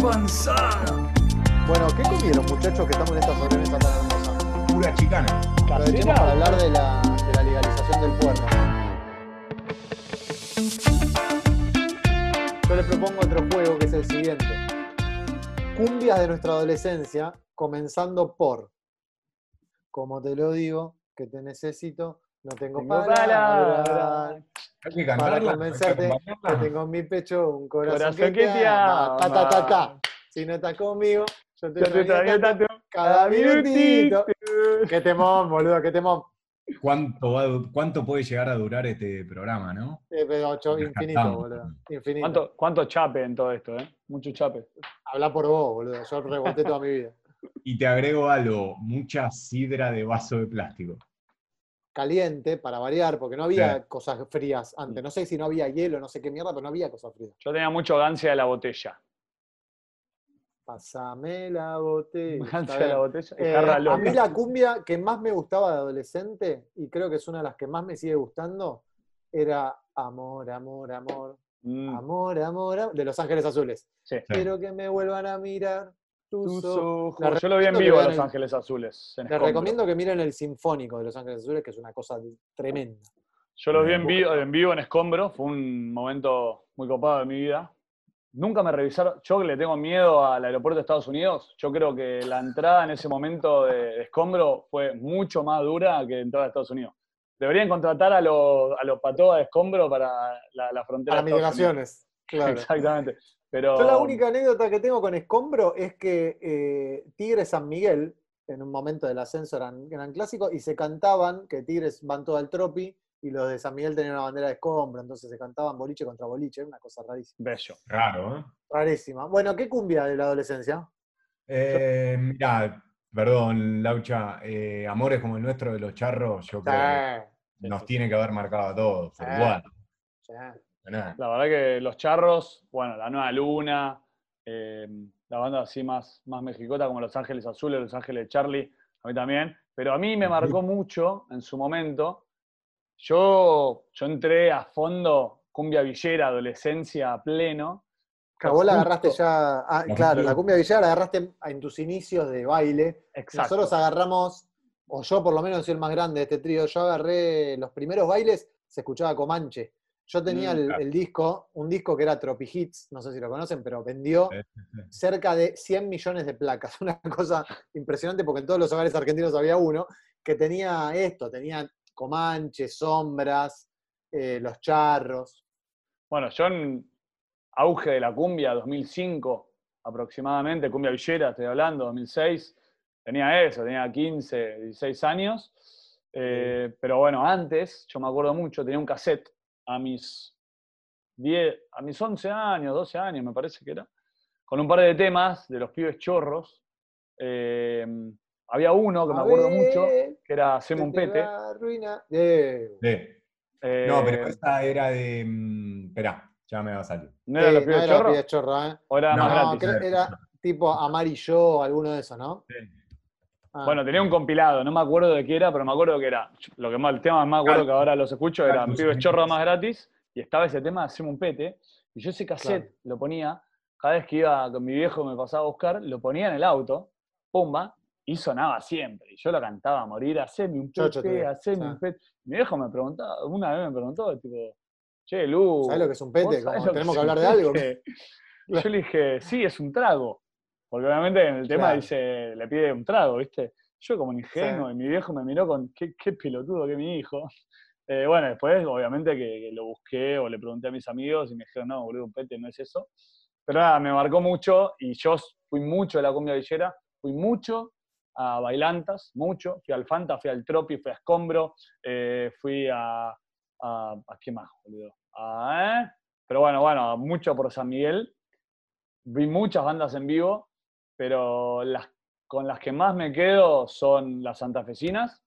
panzada! Bueno, ¿qué comieron muchachos que estamos en esta sobremesa tan hermosa? Pura chicana. Aprovechemos para hablar de la, de la legalización del puerro. Yo les propongo otro juego que es el siguiente. Cumbias de nuestra adolescencia, comenzando por, como te lo digo, que te necesito, no tengo, Tengo palabras palabras. Hay que para convencerte hay que que acompañarla. tengo en mi pecho un corazón, Corazón que te ama. Ta, ta, ta, ta. Si no estás conmigo, yo te Yo te extraño tanto. cada minutito. Qué temón, boludo, qué temón. ¿Cuánto, va ¿Cuánto puede llegar a durar este programa, no? Eh, pero ocho, Nos infinito, boludo. Infinito. ¿Cuánto, ¿Cuánto chape en todo esto, eh? Mucho chape. Habla por vos, boludo. Yo reboté toda mi vida. Y te agrego algo, mucha sidra de vaso de plástico. Caliente, para variar, porque no había Sí. cosas frías antes. No sé si no había hielo, no sé qué mierda, pero no había cosas frías. Yo tenía mucho gancia de la botella. Pásame la botella. Gancia de la botella Eh, a mí la cumbia que más me gustaba de adolescente, y creo que es una de las que más me sigue gustando, era Amor, Amor, Amor, Mm, Amor, Amor, Amor, de Los Ángeles Azules. sí. Sí. Quiero que me vuelvan a mirar tus ojos. Yo lo vi en vivo a Los el- Ángeles Azules. en Les Escombro. recomiendo que miren el Sinfónico de Los Ángeles Azules, que es una cosa tremenda. Yo los vi Bien. en vivo, en vivo en Escombro, fue un momento muy copado de mi vida. Nunca me revisaron, yo que le tengo miedo al aeropuerto de Estados Unidos, yo creo que la entrada en ese momento de, de Escombro fue mucho más dura que entrar a Estados Unidos. Deberían contratar a los, a los patoas de Escombro para la, la frontera Para migraciones, claro. Exactamente. Pero, Yo la única anécdota que tengo con Escombro es que eh, Tigres San Miguel, en un momento del ascenso eran, eran clásicos, y se cantaban que Tigres van todo al tropi y los de San Miguel tenían una bandera de Escombro, entonces se cantaban boliche contra boliche, una cosa rarísima. Bello. Raro, ¿eh? Rarísima. Bueno, ¿qué cumbia de la adolescencia? Eh, mirá, perdón, Laucha, eh, amores como el nuestro de los charros, yo creo que nos sí, tiene que haber marcado a todos, por Sí. igual. Nada. La verdad que los charros, bueno, la Nueva Luna, eh, la banda así más, más mexicota como Los Ángeles Azules, Los Ángeles Charlie, a mí también. Pero a mí me marcó mucho en su momento. Yo, yo entré a fondo, cumbia villera, adolescencia a pleno. Claro, vos la agarraste ya. ah, claro, la cumbia villera la agarraste en tus inicios de baile. Exacto. Nosotros agarramos, o yo por lo menos soy el más grande de este trío, yo agarré los primeros bailes, se escuchaba Comanche. Yo tenía Mm, el, disco, un disco que era Tropi Hits, no sé si lo conocen, pero vendió cerca de 100 millones de placas. Una cosa impresionante porque en todos los hogares argentinos había uno que tenía esto, tenía Comanche, sombras, eh, los charros. Bueno, yo en auge de la cumbia, 2005 aproximadamente, cumbia villera, estoy hablando, 2006, tenía eso, tenía 15, 16 años. Eh, pero bueno, antes, yo me acuerdo mucho, tenía un cassette a mis 10, a mis 11 años, 12 años me parece que era, con un par de temas de los pibes chorros. Eh, había uno que me acuerdo ver, mucho, que era Haceme un pete. Eh. Eh, No, pero esa era de. mm, Esperá, ya me va a salir. ¿No eran eh, los pibes no era chorros? Pibes Chorro, ¿eh? ¿O era No, más No, gratis? creo- era tipo Amar y yo, alguno de esos, ¿no? Sí. Ah, Bueno, tenía un compilado, no me acuerdo de qué era, pero me acuerdo que era. Lo que más, el tema más acuerdo que ahora los escucho era Pibes sí. Chorro más gratis, y estaba ese tema, Hacemos un pete, y yo ese cassette Claro. lo ponía, cada vez que iba con mi viejo me pasaba a buscar, lo ponía en el auto, pumba, y sonaba siempre. Y yo lo cantaba a morir, haceme un pete, haceme un pete. Mi viejo me preguntaba, una vez me preguntó, tipo, che, Lu. ¿Sabés lo que es un ¿vos pete? Como tenemos que un hablar de algo. pete?". Yo le dije, sí, es un trago. Porque obviamente en el tema Claro. dice, le pide un trago, ¿viste? Yo como un ingenuo, y mi viejo me miró con, qué, qué pelotudo que mi hijo. Eh, bueno, después obviamente que, que lo busqué o le pregunté a mis amigos y me dijeron, no, boludo, un pete no es eso. Pero nada, me marcó mucho y yo fui mucho de la cumbia villera, fui mucho a bailantas, mucho. Fui al Fanta, fui al Tropi, fui a Escombro, eh, fui a, a, ¿a qué más, boludo? A, ¿eh? Pero bueno, bueno, mucho por San Miguel. Vi muchas bandas en vivo, pero las con las que más me quedo son las santafesinas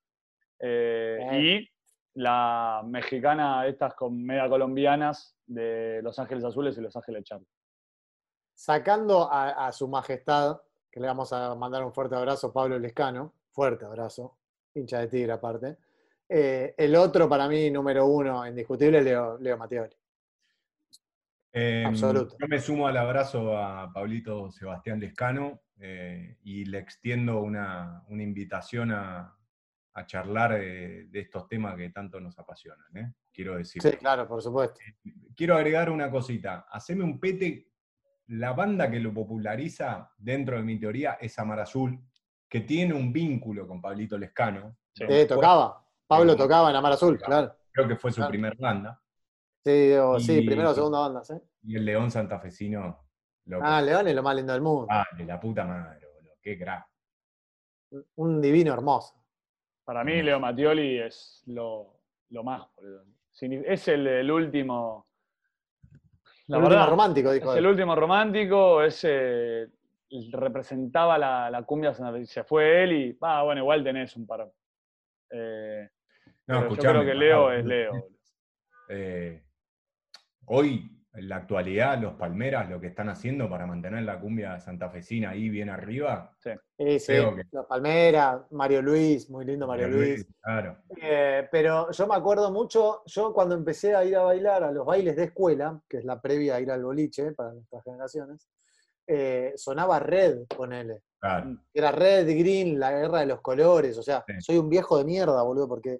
eh, y la mexicana, estas con media colombianas de Los Ángeles Azules y Los Ángeles Charlie. Sacando a, a su majestad, que le vamos a mandar un fuerte abrazo, Pablo Lescano, fuerte abrazo, hincha de tigre aparte. Eh, el otro para mí, número uno, indiscutible, Leo, Leo Matteoli. Eh, Absoluto. Yo me sumo al abrazo a Pablito Sebastián Lescano eh, y le extiendo una, una invitación a, a charlar de, de estos temas que tanto nos apasionan, ¿eh? quiero decir. Sí, claro, por supuesto. Quiero agregar una cosita. Haceme un pete. La banda que lo populariza dentro de mi teoría es Amar Azul, que tiene un vínculo con Pablito Lescano. Sí. Tocaba. Pablo tocaba en Amar Azul, claro. Creo que fue su Claro. primer banda. Sí, o- sí, primera o segunda banda, ¿sí? Y el León Santafesino. Loco. Ah, León es lo más lindo del mundo. Dale, la puta madre, boludo. Qué crack. Un divino hermoso. Para mí. Leo Mattioli es lo, lo más, boludo. Es el, el último. La el último verdad, romántico, es dijo el él. último romántico, ese representaba la, la cumbia. Se fue él y, ah, bueno, igual tenés un par. Eh, No, pero yo creo que Leo es. Leo. Eh, hoy, en la actualidad, los Palmeras lo que están haciendo para mantener la cumbia santafesina ahí bien arriba. Sí, sí. que- Los Palmeras, Mario Luis, muy lindo Mario Luis. Claro. Eh, pero yo me acuerdo mucho, yo cuando empecé a ir a bailar a los bailes de escuela, que es la previa a ir al boliche para nuestras generaciones, eh, sonaba Red, ponele. claro. Era Red, Green, la guerra de los colores. O sea, Sí. soy un viejo de mierda, boludo, porque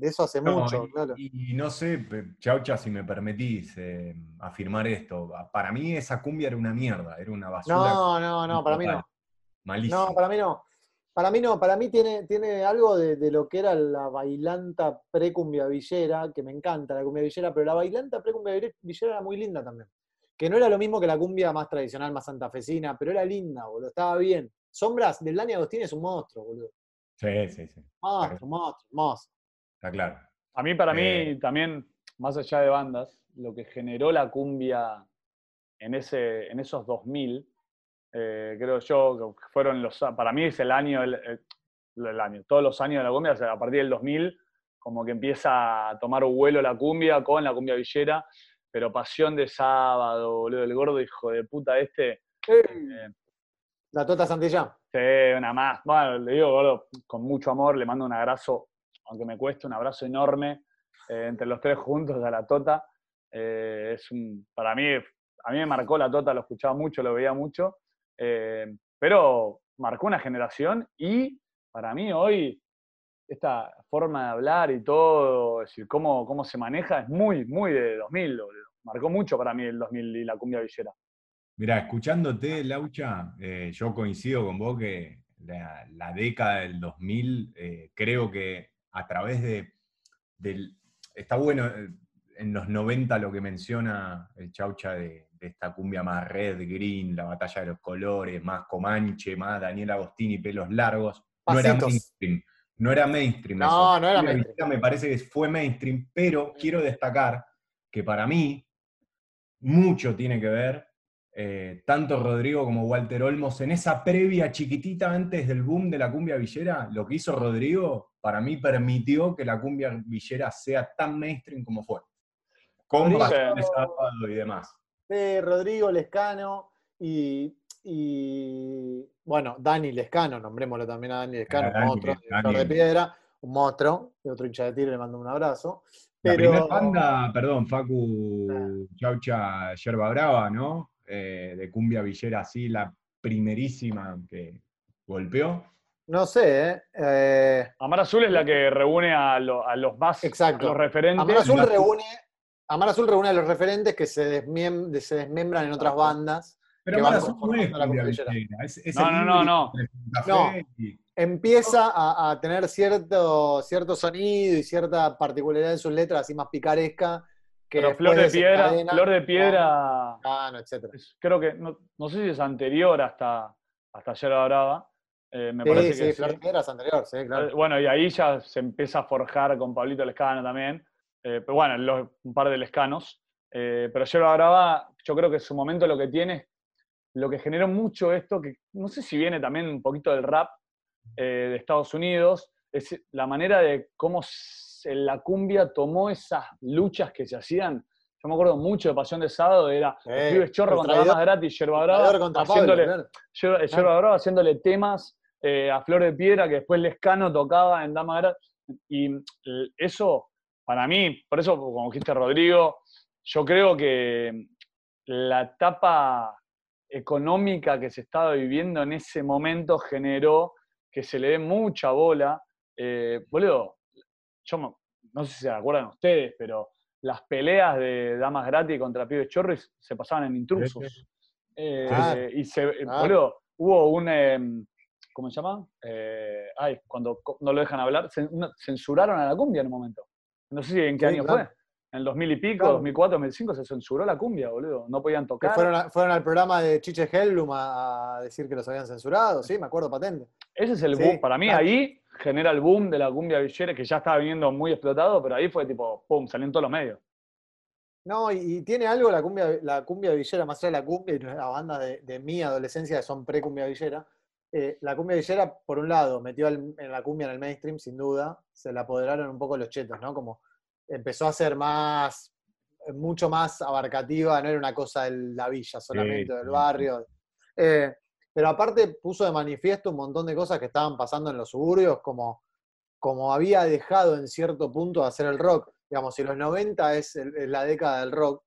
de eso hace No, mucho, y, claro. y no sé, Chaucha, si me permitís eh, afirmar esto. Para mí esa cumbia era una mierda, era una basura. No, no, no, para mí no. Malísimo. No, para mí no. Para mí no, para mí tiene, tiene algo de, de lo que era la bailanta pre-cumbia villera, que me encanta la cumbia villera, pero la bailanta pre-cumbia villera- era muy linda también. Que no era lo mismo que la cumbia más tradicional, más santafesina, pero era linda, boludo, estaba bien. Sombras del Dani Agostini es un monstruo, boludo. Sí, sí, sí. Monstruo, monstruo, hermoso. Está claro. A mí, para Eh. mí, también, más allá de bandas, lo que generó la cumbia en, ese, en esos 2000, eh, creo yo, que fueron los, para mí es el año, el, el- el año, todos los años de la cumbia, o sea, a partir del 2000, como que empieza a tomar vuelo la cumbia con la cumbia villera, pero Pasión de Sábado, boludo, el gordo hijo de puta este, eh, La Tota Santillán. Sí, una más. Bueno, le digo, gordo, con mucho amor, le mando un abrazo, aunque me cueste, un abrazo enorme eh, entre los tres juntos a la Tota. Eh, es para mí, a mí me marcó la Tota, lo escuchaba mucho, lo veía mucho, eh, pero marcó una generación y para mí hoy esta forma de hablar y todo, es decir, cómo, cómo se maneja es muy, muy de 2000, boludo. Marcó mucho para mí el 2000 y la cumbia villera. Mirá, escuchándote, Laucha, eh, yo coincido con vos que la, la década del 2000, eh, creo que a través de, del... Está bueno eh, en los 90 lo que menciona el Chaucha de, de esta cumbia más red, green, la batalla de los colores, más Comanche, más Daniel Agostini, pelos largos. No era mainstream. No era mainstream. No, eso. no era mainstream. Me parece que fue mainstream, pero quiero destacar que para mí mucho tiene que ver eh, tanto Rodrigo como Walter Olmos en esa previa chiquitita antes del boom de la cumbia villera, lo que hizo Rodrigo para mí permitió que la cumbia villera sea tan mainstream como fue. Con Rodrigo- y demás. de Rodrigo Lescano y, y, bueno, Dani Lescano, nombrémoslo también a Dani Lescano, Dani, otro Dani. Flor de piedra, un monstruo, y otro hincha de tigre, le mando un abrazo. La primera banda, perdón, Facu Chaucha Yerba Brava, ¿no? Eh, de cumbia villera así, la primerísima que golpeó. no sé, ¿eh? Eh, Amar Azul es la que reúne a, lo- a los más Exacto. a los referentes. Amar Azul reúne, Amar Azul reúne a los referentes que se, desmiem- se desmembran en otras bandas. Pero Amar Azul no es la cumbia cumbia villera. Es, es No, el no, no, no. y- Empieza a, a tener cierto, cierto sonido y cierta particularidad en sus letras, así más picaresca. Pero Flor de Piedra, Flor de Piedra, Cano, etcétera. creo que, no, no sé si es anterior hasta, hasta Yerba Brava. eh, me Sí, parece sí, que Flor sí. de Piedra es anterior, sí, claro. Eh, Bueno, y ahí ya se empieza a forjar con Pablito Lescano también. eh, pero bueno, los- un par de Lescanos. eh, pero Yerba Brava, yo creo que en su momento lo que tiene, lo que generó mucho esto, que no sé si viene también un poquito del rap de Estados Unidos, es la manera de cómo se- la cumbia tomó esas luchas que se hacían. Yo me acuerdo mucho de Pasión de Sábado, era los pibes chorro contra damas gratis, Yerba Brava, contra Pablo, haciéndole, claro. Yerba, Brava haciéndole temas eh, a Flor de Piedra que después Lescano tocaba en Dama Gratis. Y eh, eso, para mí, por eso, como dijiste Rodrigo, yo creo que la etapa económica que se estaba viviendo en ese momento generó que se le dé mucha bola. Eh, boludo, yo no sé si se acuerdan ustedes, pero las peleas de damas gratis contra pibes chorris se pasaban en intrusos. Eh, Ah, y se, eh, ah. boludo, hubo un, em, ¿cómo se llama? Eh, ay, cuando no lo dejan hablar, censuraron a la cumbia en un momento. No sé si en qué Sí, año claro. fue. En el 2000 y pico, Claro. 2004, 2005 se censuró la cumbia, boludo. No podían tocar. fueron, a- fueron al programa de Chiche Hellblum a, a decir que los habían censurado, sí, me acuerdo patente. Ese es el Sí, boom. Para mí, claro. ahí genera el boom de la cumbia villera, que ya estaba viniendo muy explotado, pero ahí fue tipo, pum, salió en todos los medios. No, y, y tiene algo la cumbia, la cumbia villera, más allá de la cumbia y la banda de, de mi adolescencia que son pre-cumbia villera. eh, la cumbia villera, por un lado, metió al- en la cumbia en el mainstream, sin duda, se la apoderaron un poco los chetos, ¿no? Como empezó a ser más, eh, mucho más abarcativa, no era una cosa de la villa solamente, Sí, del sí, barrio. Eh, pero aparte puso de manifiesto un montón de cosas que estaban pasando en los suburbios, como, como había dejado en cierto punto de hacer el rock. Digamos, si los 90 es, la década del rock,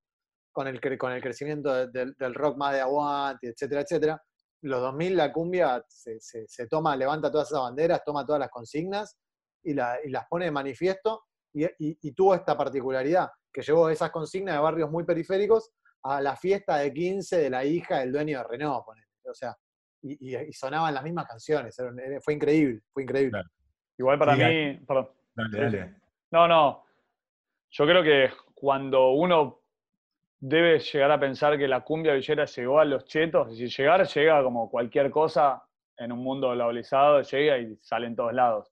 con el, con el crecimiento de- del- rock más de aguante, etcétera, etcétera, los 2000 la cumbia se, se- toma, levanta todas esas banderas, toma todas las consignas y, la- y las pone de manifiesto y, tuvo esta particularidad, que llevó esas consignas de barrios muy periféricos a la fiesta de 15 de la hija del dueño de Renault, o sea, y, sonaban las mismas canciones, fue increíble, fue increíble. Claro. Igual para Sí, mí, perdón. Dale, dale. No, no. Yo creo que cuando uno debe llegar a pensar que la cumbia villera llegó a los chetos, si llegar, llega como cualquier cosa en un mundo globalizado, llega y sale en todos lados.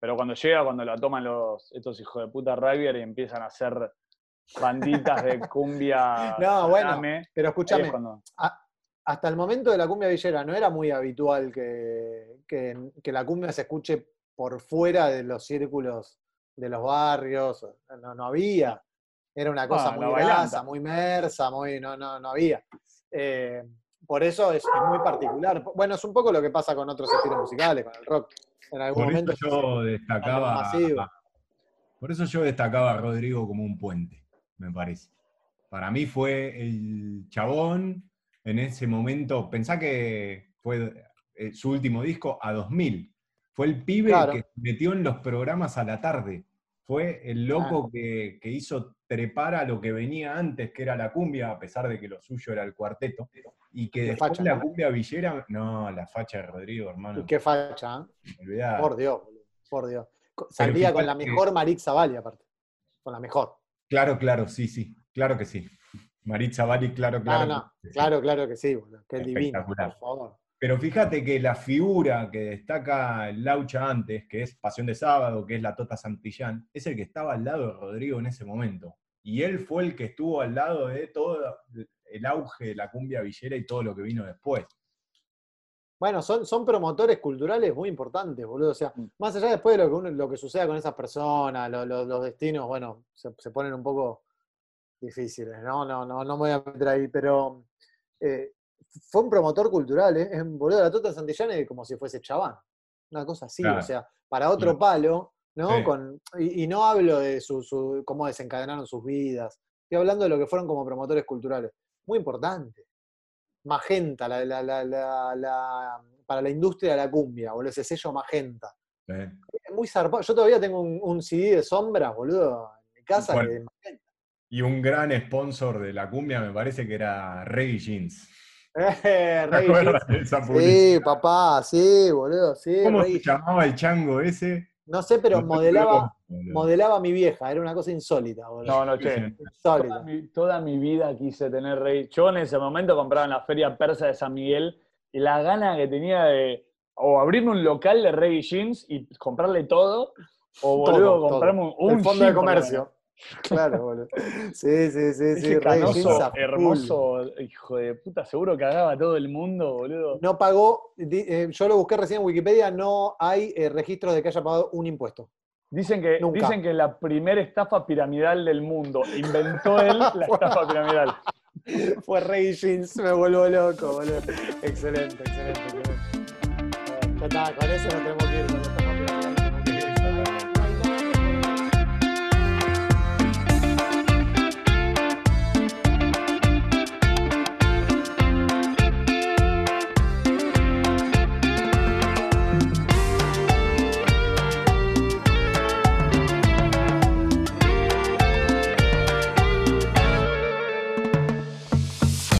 Pero cuando llega, cuando la toman los, estos hijos de puta rugby y empiezan a hacer banditas de cumbia. No, bueno, Pero escúchame, es cuando- a- hasta el momento de la cumbia villera no era muy habitual que, que- que la cumbia se escuche por fuera de los círculos de los barrios, no, no había. Era una cosa muy grasa, muy mersa, muy, no, no, no había. Eh, por eso es, es muy particular. Bueno, es un poco lo que pasa con otros estilos musicales, con el rock. En algún Por momento eso yo destacaba. Por eso yo destacaba a Rodrigo como un puente, me parece. Para mí fue el chabón en ese momento. Pensá que fue eh, su último disco a 2000. Fue el pibe Claro. que se metió en los programas a la tarde. Fue el loco que, que hizo trepar a lo que venía antes, que era la cumbia, a pesar de que lo suyo era el cuarteto. Y que después facha, la ¿no? cumbia villera. No, la facha de Rodrigo, hermano. qué facha, ¿eh? Por Dios, por Dios. Salía con la fíjate que- mejor Marix Zavalli, aparte. Con la mejor. Claro, claro, sí, sí, claro que sí. Maritza Bali, claro, claro. no, no, que sí. claro, claro que sí, boludo. Qué divino, Espectacular. por favor. Pero fíjate que la figura que destaca el Laucha antes, que es Pasión de Sábado, que es la Tota Santillán, es el que estaba al lado de Rodrigo en ese momento. Y él fue el que estuvo al lado de todo el auge de la cumbia villera y todo lo que vino después. Bueno, son, son promotores culturales muy importantes, boludo. O sea, Mm. más allá después de lo que, uno- lo que suceda con esas personas, lo- lo- los destinos, bueno, se, se ponen un poco difíciles, ¿no? No, no, no me voy a meter ahí, pero eh, fue un promotor cultural, ¿eh? Es, boludo, la Tota Santillán es como si fuese chabán. Una cosa así, Claro. o sea, para otro Claro. palo, ¿no? Sí. Con, y, y no hablo de su, su- cómo desencadenaron sus vidas. Estoy hablando de lo que fueron como promotores culturales. Muy importante. Magenta, la, la- la- la- la- para la industria de la cumbia, boludo, ese sello Magenta. Es muy zarpado. Yo todavía tengo un, un CD de sombras, boludo, en mi casa que es Magenta. Y un gran sponsor de la cumbia me parece que era Reggae Jeans. Eh, ¿Te Rey acuerdas Jeans. de esa Sí, papá, sí, boludo, sí. ¿Cómo se llamaba el chango ese? No sé, pero No modelaba, modelaba a mi vieja, era una cosa insólita, boludo. No, no, che. Toda Insólita. mi, toda mi vida quise tener rey. Yo en ese momento compraba en la feria persa de San Miguel y la gana que tenía de o abrirme un local de reggae jeans y comprarle todo, o boludo, todo. comprarme un, un El fondo de jean comercio. Claro, boludo. Sí, sí, sí, sí. Ese canoso hermoso, hijo de puta, seguro que cagaba a todo el mundo, boludo. No pagó, di- eh, yo lo busqué recién en Wikipedia, no hay eh, registros de que haya pagado un impuesto. Dicen que, Nunca. dicen que la primera estafa piramidal del mundo. Inventó él la estafa piramidal. Fue Rey Jeans, me vuelvo loco, boludo. Excelente, excelente, excelente. Ya está, con eso nos tenemos que ir. con esta